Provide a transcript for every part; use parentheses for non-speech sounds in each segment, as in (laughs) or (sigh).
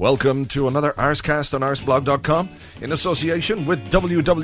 Welcome to another Arscast on arsblog.com in association with www.oleole.com,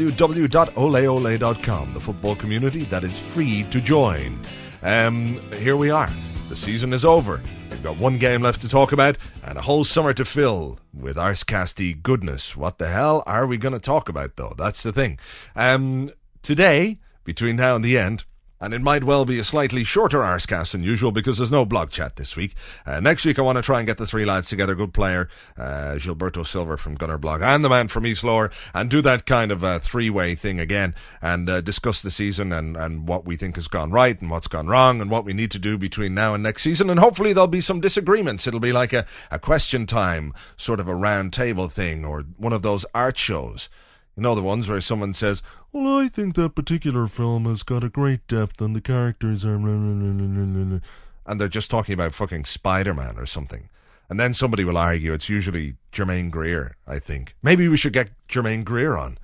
the football community that is free to join. Um, here we are. The season is over. We've got one game left to talk about and a whole summer to fill with Arscasty goodness. What the hell are we going to talk about, though? That's the thing. Um, today, between now and the end, and it might well be a slightly shorter Arscast than usual because there's no blog chat this week. Uh, next week I want to try and get the three lads together, good player, uh, Gilberto Silver from Gunner Blog and the man from East Lower, and do that kind of a three-way thing again and uh, discuss the season and, and what we think has gone right and what's gone wrong and what we need to do between now and next season. And hopefully there'll be some disagreements. It'll be like a, a question time, sort of a round table thing or one of those art shows. You know the ones where someone says, "Well, I think that particular film has got a great depth and the characters are," and they're just talking about fucking Spider Man or something. And then somebody will argue it's usually Germaine Greer. I think maybe we should get Germaine Greer on.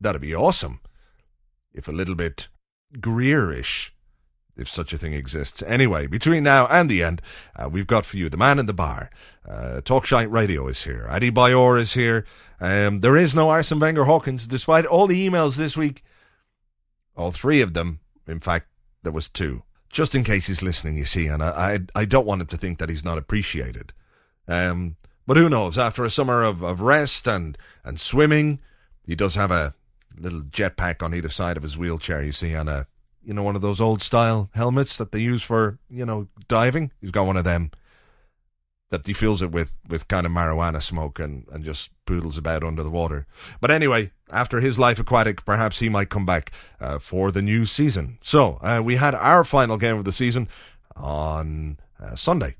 That'd be awesome. If a little bit Greerish, if such a thing exists. Anyway, between now and the end, uh, we've got for you the man in the bar. Uh, Talkshite Radio is here. Adebayor is here. Um, there is no Arsene Wenger Hawkins, despite all the emails this week. All three of them. In fact, there was two. Just in case he's listening, you see, and I, I, I don't want him to think that he's not appreciated. Um, but who knows? After a summer of, of rest and, and swimming, he does have a little jetpack on either side of his wheelchair, you see, and a, you know, one of those old style helmets that they use for, you know, diving. He's got one of them that he fills it with, with kind of marijuana smoke and, and just poodles about under the water. But anyway, after his life aquatic, perhaps he might come back uh, for the new season. So uh, we had our final game of the season on uh, Sunday.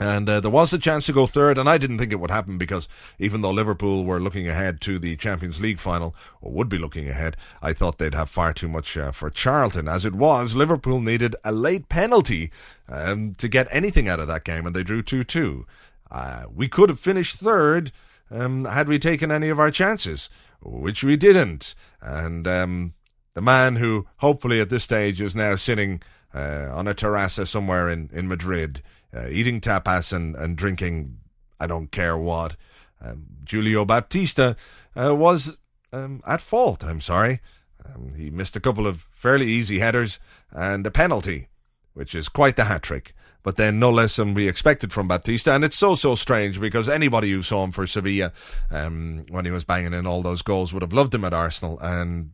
And uh, there was a chance to go third, and I didn't think it would happen because even though Liverpool were looking ahead to the Champions League final, or would be looking ahead, I thought they'd have far too much uh, for Charlton. As it was, Liverpool needed a late penalty um, to get anything out of that game, and they drew 2 2. Uh, we could have finished third um, had we taken any of our chances, which we didn't. And um, the man who hopefully at this stage is now sitting uh, on a terrace somewhere in, in Madrid uh, eating tapas and, and drinking I don't care what. Um, Julio Baptista uh, was um, at fault, I'm sorry. Um, he missed a couple of fairly easy headers and a penalty, which is quite the hat trick. But then no less than we expected from Baptista. And it's so, so strange because anybody who saw him for Sevilla um, when he was banging in all those goals would have loved him at Arsenal. And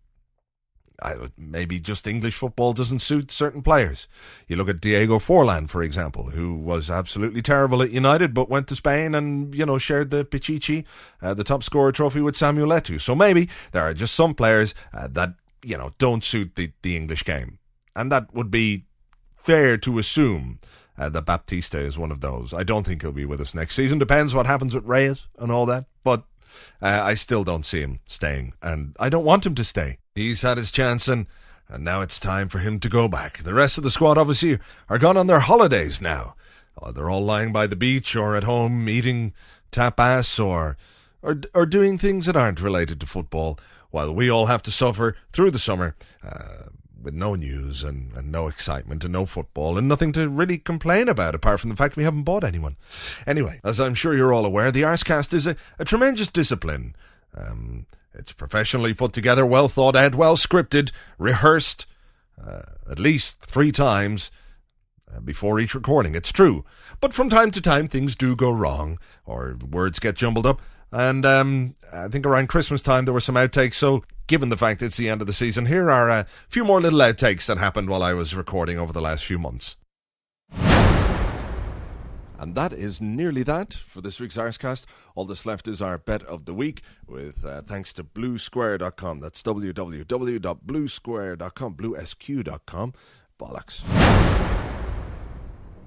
maybe just English football doesn't suit certain players. You look at Diego Forlan, for example, who was absolutely terrible at United, but went to Spain and you know shared the Pichichi, uh, the top scorer trophy with Samuel Eto'o. So maybe there are just some players uh, that you know don't suit the, the English game, and that would be fair to assume. Uh, that Baptista is one of those. I don't think he'll be with us next season. Depends what happens with Reyes and all that. But uh, I still don't see him staying, and I don't want him to stay. He's had his chance, and, and now it's time for him to go back. The rest of the squad obviously are gone on their holidays now. Uh, they're all lying by the beach or at home eating tapas or, or, or doing things that aren't related to football, while we all have to suffer through the summer uh, with no news and, and no excitement and no football and nothing to really complain about apart from the fact we haven't bought anyone. Anyway, as I'm sure you're all aware, the Arscast is a, a tremendous discipline. Um, it's professionally put together, well thought out, well scripted, rehearsed uh, at least three times uh, before each recording. It's true. But from time to time, things do go wrong, or words get jumbled up. And um, I think around Christmas time, there were some outtakes. So given the fact it's the end of the season, here are a few more little outtakes that happened while I was recording over the last few months. And that is nearly that for this week's Arscast. All that's left is our bet of the week, with uh, thanks to bluesquare.com. That's www.bluesquare.com, bluesq.com. Bollocks.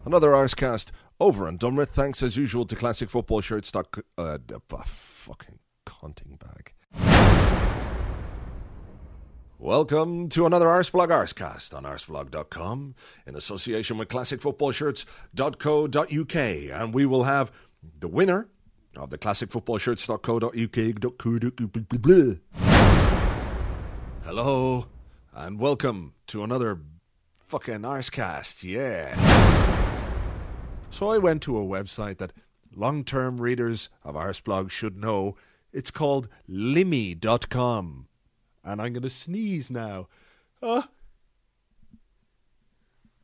Another Arscast over and done with. Thanks as usual to classicfootballshirts.com. Uh, uh, fucking conting bag. Welcome to another Arsblog Arscast on arsblog.com in association with classicfootballshirts.co.uk. And we will have the winner of the classicfootballshirts.co.uk. Hello, and welcome to another fucking Arscast, yeah. So I went to a website that long term readers of Arsblog should know. It's called Limmy.com and I'm going to sneeze now. Uh.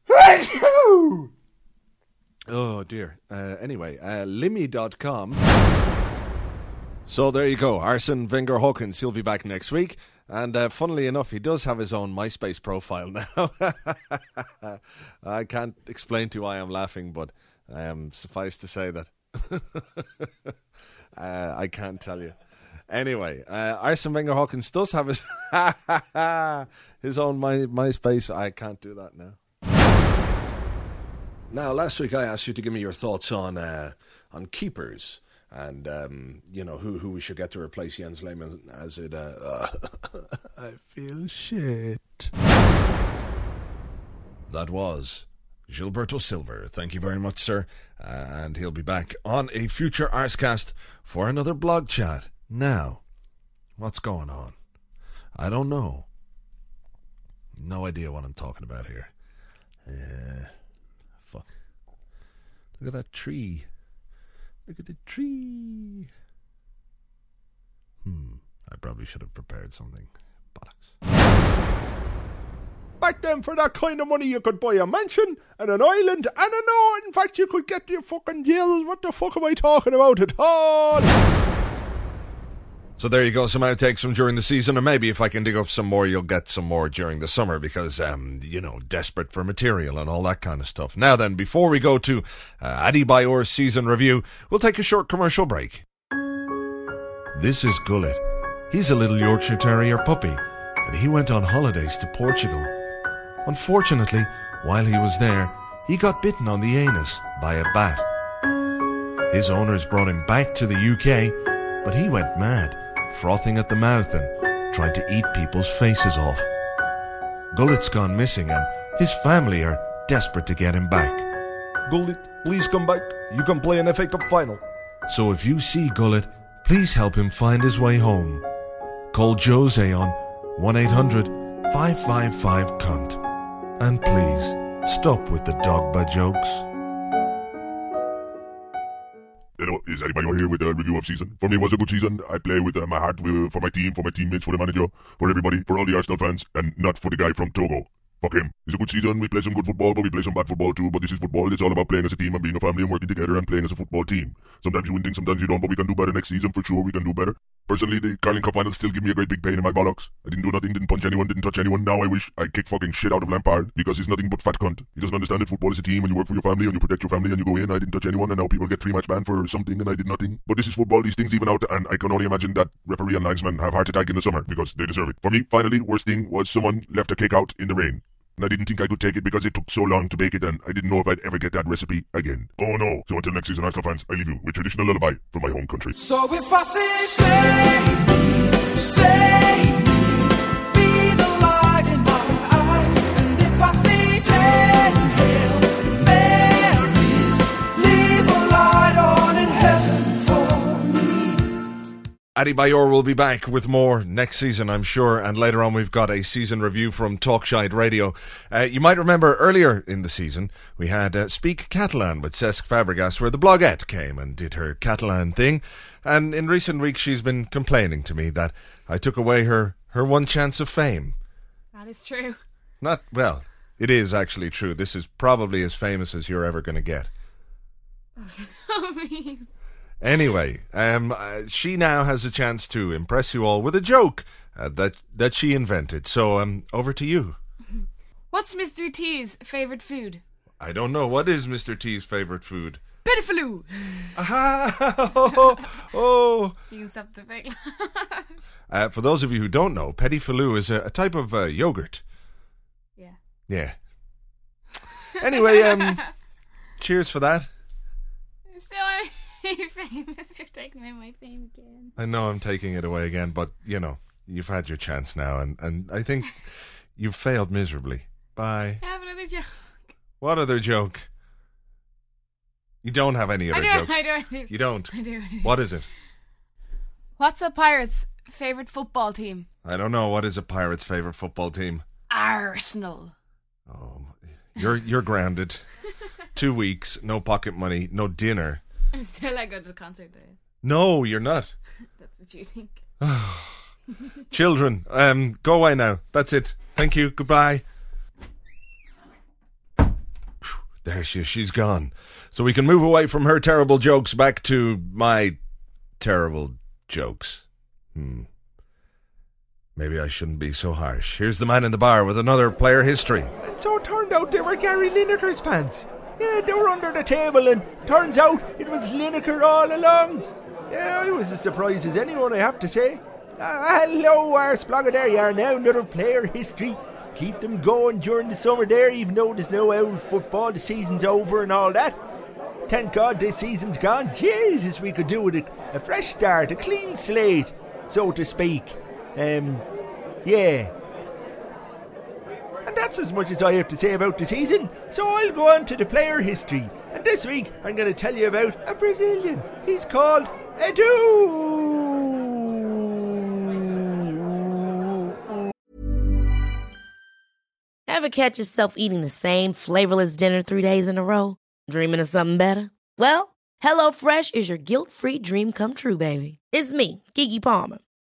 (laughs) oh dear. Uh, anyway, uh, Limmy.com. So there you go. Arsene Wenger Hawkins. He'll be back next week. And uh, funnily enough, he does have his own MySpace profile (laughs) now. I can't explain to you why I'm laughing, but um, suffice to say that (laughs) uh, I can't tell you. Anyway, uh, Arsene Wenger Hawkins does have his (laughs) his own my MySpace. I can't do that now. Now, last week I asked you to give me your thoughts on uh, on keepers and um, you know who who we should get to replace Jens Lehmann as it. Uh, (laughs) I feel shit. That was Gilberto Silver. Thank you very much, sir. Uh, and he'll be back on a future Arscast for another blog chat. Now, what's going on? I don't know. No idea what I'm talking about here. Fuck. Look at that tree. Look at the tree. Hmm. I probably should have prepared something. Bollocks. Back then, for that kind of money, you could buy a mansion and an island, and I know, in fact, you could get your fucking deals. What the fuck am I talking about at all? So there you go, some outtakes from during the season, and maybe if I can dig up some more, you'll get some more during the summer because, um, you know, desperate for material and all that kind of stuff. Now then, before we go to uh, Adebayor's season review, we'll take a short commercial break. This is Gullet. He's a little Yorkshire Terrier puppy, and he went on holidays to Portugal. Unfortunately, while he was there, he got bitten on the anus by a bat. His owners brought him back to the UK, but he went mad frothing at the mouth and trying to eat people's faces off. Gullet's gone missing and his family are desperate to get him back. Gullet, please come back. You can play an FA Cup final. So if you see Gullet, please help him find his way home. Call Jose on 1 800 555 Cunt. And please, stop with the dogba jokes. Here with a review of season? For me, it was a good season. I play with uh, my heart uh, for my team, for my teammates, for the manager, for everybody, for all the Arsenal fans, and not for the guy from Togo. Fuck him. It's a good season. We play some good football, but we play some bad football too. But this is football. It's all about playing as a team and being a family and working together and playing as a football team. Sometimes you win things, sometimes you don't, but we can do better next season for sure. We can do better. Personally, the Carling Cup final still give me a great big pain in my bollocks. I didn't do nothing, didn't punch anyone, didn't touch anyone. Now I wish I kick fucking shit out of Lampard because he's nothing but fat cunt. He doesn't understand that football is a team and you work for your family and you protect your family and you go in. I didn't touch anyone and now people get three match ban for something and I did nothing. But this is football, these things even out and I can only imagine that referee and linesman have heart attack in the summer because they deserve it. For me, finally, worst thing was someone left a cake out in the rain. And I didn't think I could take it because it took so long to bake it and I didn't know if I'd ever get that recipe again. Oh no. So until next season, Arsenal fans, I leave you with traditional lullaby from my home country. So if I say save me, save me, me. Adebayor will be back with more next season, I'm sure. And later on, we've got a season review from Talkshite Radio. Uh, you might remember earlier in the season, we had uh, Speak Catalan with Cesc Fabregas, where the blogette came and did her Catalan thing. And in recent weeks, she's been complaining to me that I took away her, her one chance of fame. That is true. Not, well, it is actually true. This is probably as famous as you're ever going to get. (laughs) That's so mean. Anyway, um, uh, she now has a chance to impress you all with a joke uh, that that she invented. So um, over to you. (laughs) What's Mr. T's favourite food? I don't know what is Mr. T's favorite food. Aha! (laughs) oh, oh. You can stop the fake. (laughs) Uh, for those of you who don't know, falou is a, a type of uh, yogurt. yeah. Yeah. Anyway, um, cheers for that. So (laughs) I'm famous. You're taking away my fame again. I know I'm taking it away again, but you know you've had your chance now, and and I think (laughs) you've failed miserably. Bye. I have another joke. What other joke? You don't have any I other do, jokes. I do, I do. You don't. I do, I do. What is it? What's a pirate's favourite football team? I don't know. What is a pirate's favorite football team? Arsenal. Oh, you're you're grounded. (laughs) Two weeks, no pocket money, no dinner. I'm still like go to the concert day. No, you're not. (laughs) That's what you think. (sighs) Children, um, go away now. That's it. Thank you. Goodbye. There she is. She's gone. So we can move away from her terrible jokes back to my terrible jokes. Hmm. Maybe I shouldn't be so harsh. Here's the man in the bar with another player history. So it turned out they were Gary Lineker's pants. Yeah, they were under the table, and turns out it was Lineker all along. Yeah, it was as surprised as anyone, I have to say. Uh, hello, Ars Blogger. There you are now, another player history. Keep them going during the summer there, even though there's no out football, the season's over and all that. Thank God this season's gone. Jesus, we could do with a, a fresh start, a clean slate, so to speak. Um, yeah. And that's as much as I have to say about the season. So I'll go on to the player history. And this week I'm going to tell you about a Brazilian. He's called Edu. Ever catch yourself eating the same flavorless dinner three days in a row? Dreaming of something better? Well, HelloFresh is your guilt free dream come true, baby. It's me, Keke Palmer.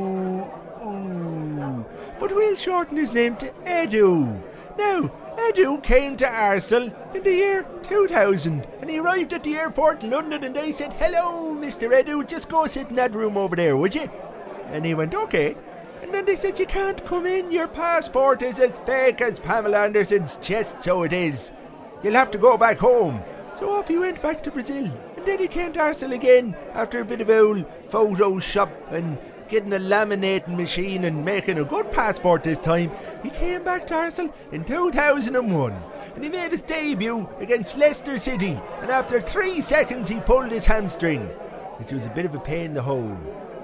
Ooh. But we'll shorten his name to Edu. Now, Edu came to Arsenal in the year 2000 and he arrived at the airport in London and they said, Hello, Mr. Edu, just go sit in that room over there, would you? And he went, Okay. And then they said, You can't come in, your passport is as fake as Pamela Anderson's chest, so it is. You'll have to go back home. So off he went back to Brazil. And then he came to Arsenal again after a bit of old Photoshop and getting a laminating machine and making a good passport this time. He came back to Arsenal in 2001 and he made his debut against Leicester City. And after three seconds, he pulled his hamstring, which was a bit of a pain in the hole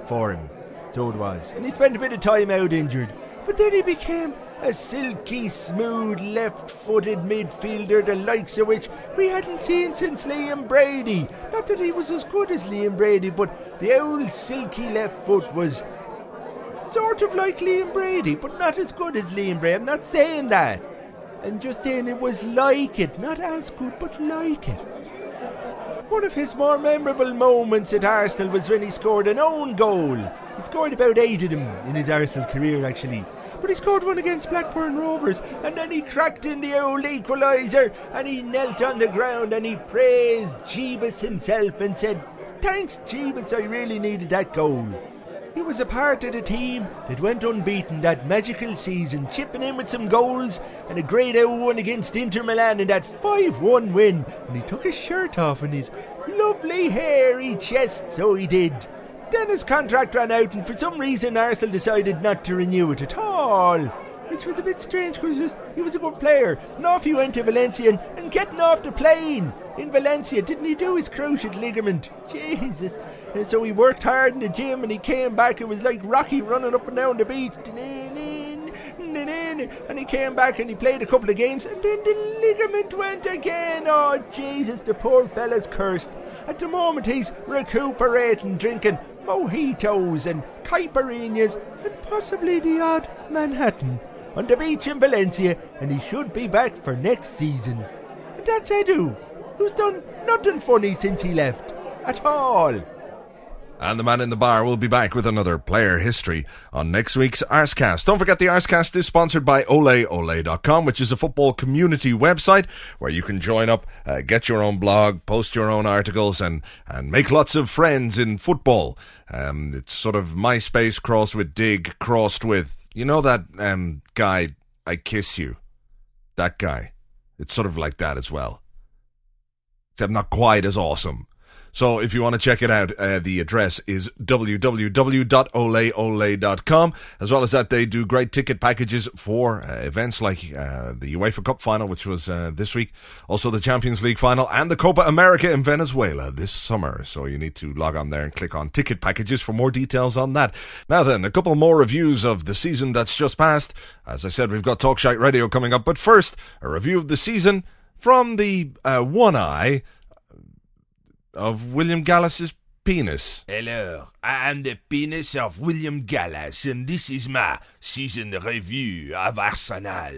for him. So it was. And he spent a bit of time out injured. But then he became a silky, smooth, left footed midfielder, the likes of which we hadn't seen since Liam Brady. Not that he was as good as Liam Brady, but the old silky left foot was sort of like Liam Brady, but not as good as Liam Brady. I'm not saying that. I'm just saying it was like it. Not as good, but like it. One of his more memorable moments at Arsenal was when he scored an own goal. He scored about eight of them in his Arsenal career, actually. But he scored one against Blackburn Rovers, and then he cracked in the old equaliser, and he knelt on the ground and he praised Jeebus himself and said, Thanks, Jeebus, I really needed that goal. He was a part of the team that went unbeaten that magical season, chipping in with some goals and a great out one against Inter Milan in that 5 1 win. And he took his shirt off and his lovely hairy chest, so he did. Then his contract ran out, and for some reason, Arsenal decided not to renew it at all. Which was a bit strange because he was a good player. And off he went to Valencia and, and getting off the plane in Valencia. Didn't he do his cruciate ligament? Jesus. And so he worked hard in the gym and he came back. It was like Rocky running up and down the beach. And he came back and he played a couple of games and then the ligament went again. Oh, Jesus, the poor fella's cursed. At the moment, he's recuperating, drinking mojitos and caipirinhas and possibly the odd Manhattan on the beach in Valencia, and he should be back for next season. And that's Edu, who's done nothing funny since he left. At all. And the man in the bar will be back with another player history on next week's Arscast. Don't forget the Arscast is sponsored by oleole.com, which is a football community website where you can join up, uh, get your own blog, post your own articles, and, and make lots of friends in football. Um, it's sort of MySpace crossed with Digg, crossed with, you know, that um, guy, I Kiss You? That guy. It's sort of like that as well. Except not quite as awesome. So if you want to check it out, uh, the address is www.oleole.com. As well as that, they do great ticket packages for uh, events like uh, the UEFA Cup final, which was uh, this week, also the Champions League final, and the Copa America in Venezuela this summer. So you need to log on there and click on ticket packages for more details on that. Now then, a couple more reviews of the season that's just passed. As I said, we've got Talkshite Radio coming up, but first, a review of the season from the uh, one eye of William Gallas's penis. Hello, I am the penis of William Gallas, and this is my season review of Arsenal.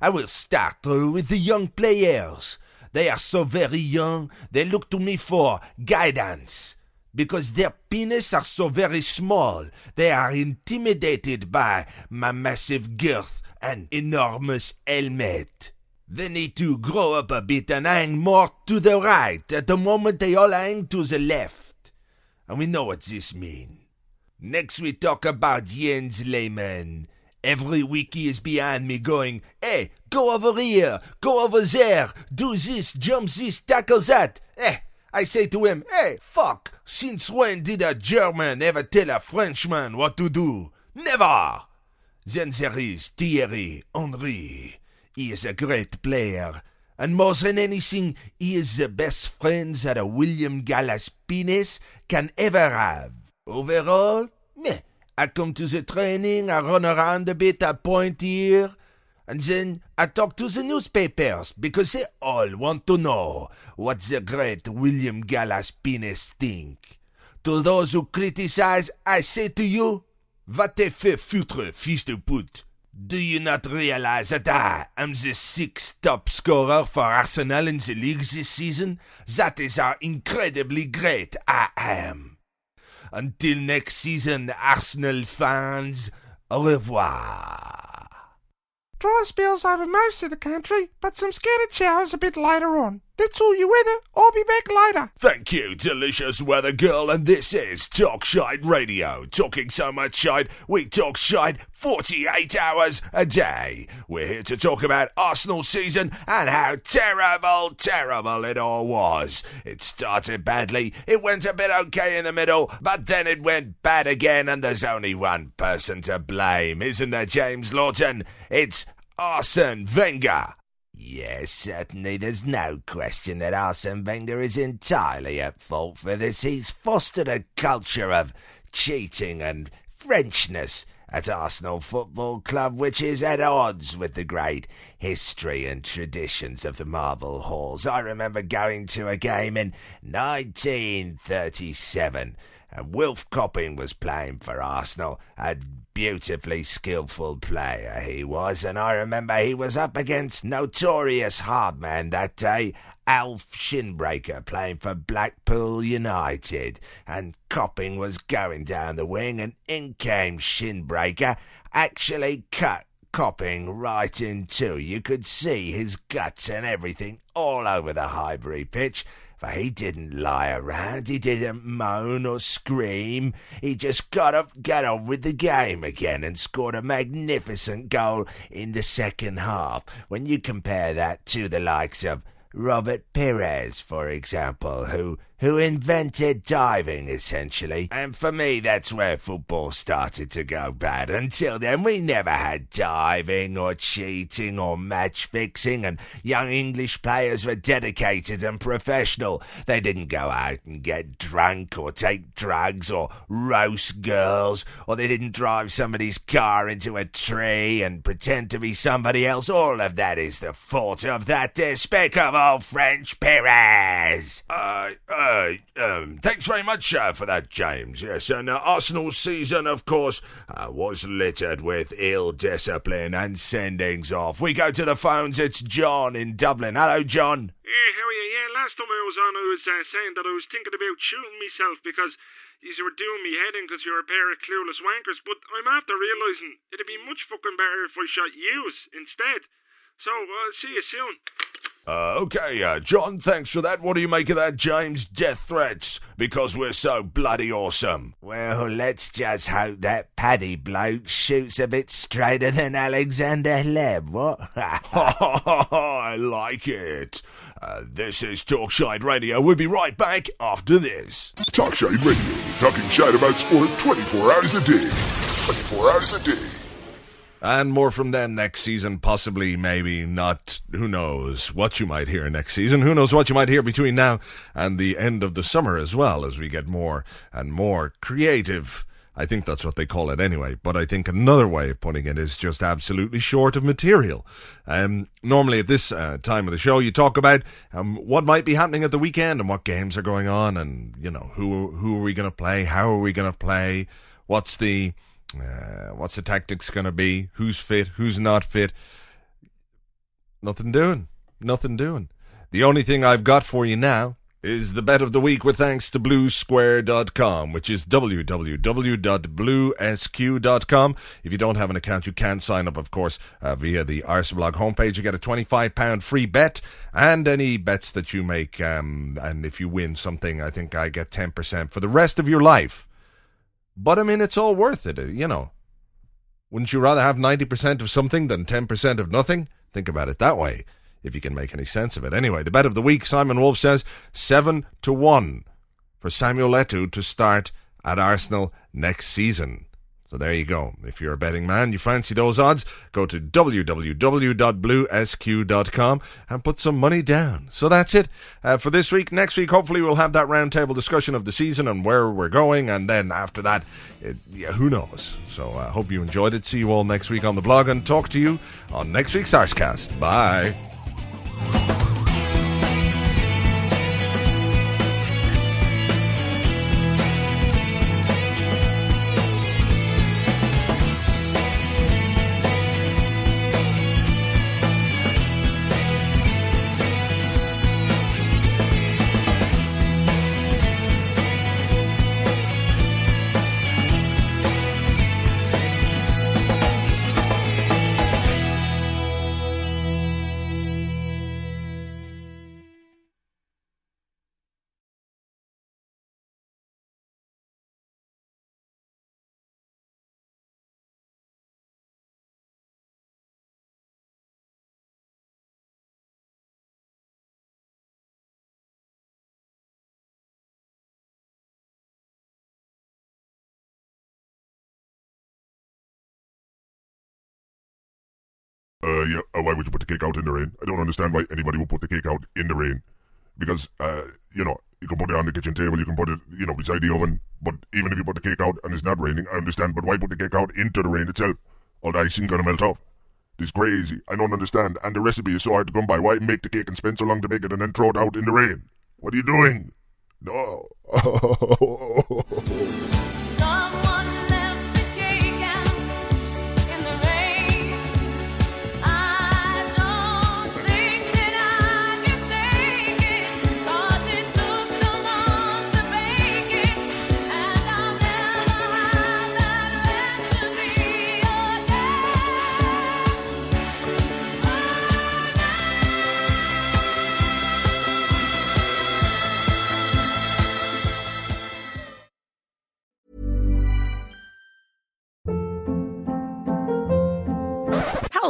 I will start uh, with the young players. They are so very young, they look to me for guidance. Because their penis are so very small, they are intimidated by my massive girth and enormous helmet. They need to grow up a bit and hang more to the right. At the moment, they all hang to the left. And we know what this means. Next, we talk about Jens Lehmann. Every week he is behind me going, Hey, go over here, go over there, do this, jump this, tackle that. Eh, I say to him, Hey, fuck, since when did a German ever tell a Frenchman what to do? Never! Then there is Thierry Henry. He is a great player, and more than anything, he is the best friend that a William Gallas penis can ever have. Overall, meh. I come to the training, I run around a bit, I point here, and then I talk to the newspapers because they all want to know what the great William Gallas penis think. To those who criticize, I say to you, va te faire foutre, fils de pute. Do you not realize that I am the sixth top scorer for Arsenal in the league this season? That is how incredibly great I am. Until next season, Arsenal fans, au revoir. Dry spells over most of the country, but some scattered showers a bit later on. That's all your weather. I'll be back later. Thank you, delicious weather girl, and this is Talk Shite Radio. Talking so much shite, we talk shite 48 hours a day. We're here to talk about Arsenal season and how terrible, terrible it all was. It started badly, it went a bit okay in the middle, but then it went bad again, and there's only one person to blame, isn't there, James Lawton? It's Arsene Wenger. Yes, certainly there's no question that Arsene Wenger is entirely at fault for this. He's fostered a culture of cheating and Frenchness at Arsenal Football Club, which is at odds with the great history and traditions of the Marble Halls. I remember going to a game in 1937 and Wilf Copping was playing for Arsenal, a beautifully skilful player he was, and I remember he was up against notorious hard man that day, Alf Shinbreaker, playing for Blackpool United, and Copping was going down the wing, and in came Shinbreaker, actually cut Copping right in two. You could see his guts and everything all over the Highbury pitch for he didn't lie around, he didn't moan or scream, he just got up, got on with the game again and scored a magnificent goal in the second half. When you compare that to the likes of Robert Pires, for example, who who invented diving, essentially. And for me, that's where football started to go bad. Until then, we never had diving or cheating or match fixing, and young English players were dedicated and professional. They didn't go out and get drunk or take drugs or roast girls, or they didn't drive somebody's car into a tree and pretend to be somebody else. All of that is the fault of that despicable French Pires. Uh, uh, um, thanks very much uh, for that, James. Yes, and uh, Arsenal's season, of course, uh, was littered with ill discipline and sendings off. We go to the phones. It's John in Dublin. Hello, John. Yeah, how are you? Yeah, last time I was on, I was uh, saying that I was thinking about shooting myself because you were doing me head in because you're a pair of clueless wankers. But I'm after realising it'd be much fucking better if I shot yous instead. So I'll see you soon. Uh, okay, uh, John, thanks for that. What do you make of that, James? Death threats? Because we're so bloody awesome. Well, let's just hope that Paddy bloke shoots a bit straighter than Alexander Hleb, what? (laughs) (laughs) I like it. Uh, this is Talkshite Radio. We'll be right back after this. Talkshite Radio, talking shite about sport 24 hours a day. 24 hours a day. And more from them next season, possibly, maybe not. Who knows what you might hear next season? Who knows what you might hear between now and the end of the summer as well, as we get more and more creative. I think that's what they call it anyway, but I think another way of putting it is just absolutely short of material. Um, normally at this uh, time of the show, you talk about um, what might be happening at the weekend and what games are going on, and you know who who are we going to play, how are we going to play, what's the uh, what's the tactics going to be? Who's fit? Who's not fit? Nothing doing. Nothing doing. The only thing I've got for you now is the bet of the week with thanks to bluesquare.com, which is www.bluesq.com. If you don't have an account, you can sign up, of course, uh, via the Arseblog homepage. You get a £25 free bet and any bets that you make. Um, and if you win something, I think I get 10% for the rest of your life. But I mean, it's all worth it, uh, you know. Wouldn't you rather have 90% of something than 10% of nothing? Think about it that way, if you can make any sense of it. Anyway, the bet of the week, Simon Wolf says 7 to 1 for Samuel Eto'o to start at Arsenal next season. So there you go. If you're a betting man, you fancy those odds, go to www.bluesq.com and put some money down. So that's it uh, for this week. Next week, hopefully, we'll have that roundtable discussion of the season and where we're going. And then after that, it, yeah, who knows? So I uh, hope you enjoyed it. See you all next week on the blog and talk to you on next week's Arscast. Bye. Uh, yeah, uh, why would you put the cake out in the rain? I don't understand why anybody would put the cake out in the rain. Because, uh, you know, you can put it on the kitchen table, you can put it, you know, beside the oven. But even if you put the cake out and it's not raining, I understand. But why put the cake out into the rain itself? All the icing gonna melt off. It's crazy. I don't understand. And the recipe is so hard to come by. Why make the cake and spend so long to make it and then throw it out in the rain? What are you doing? No. (laughs)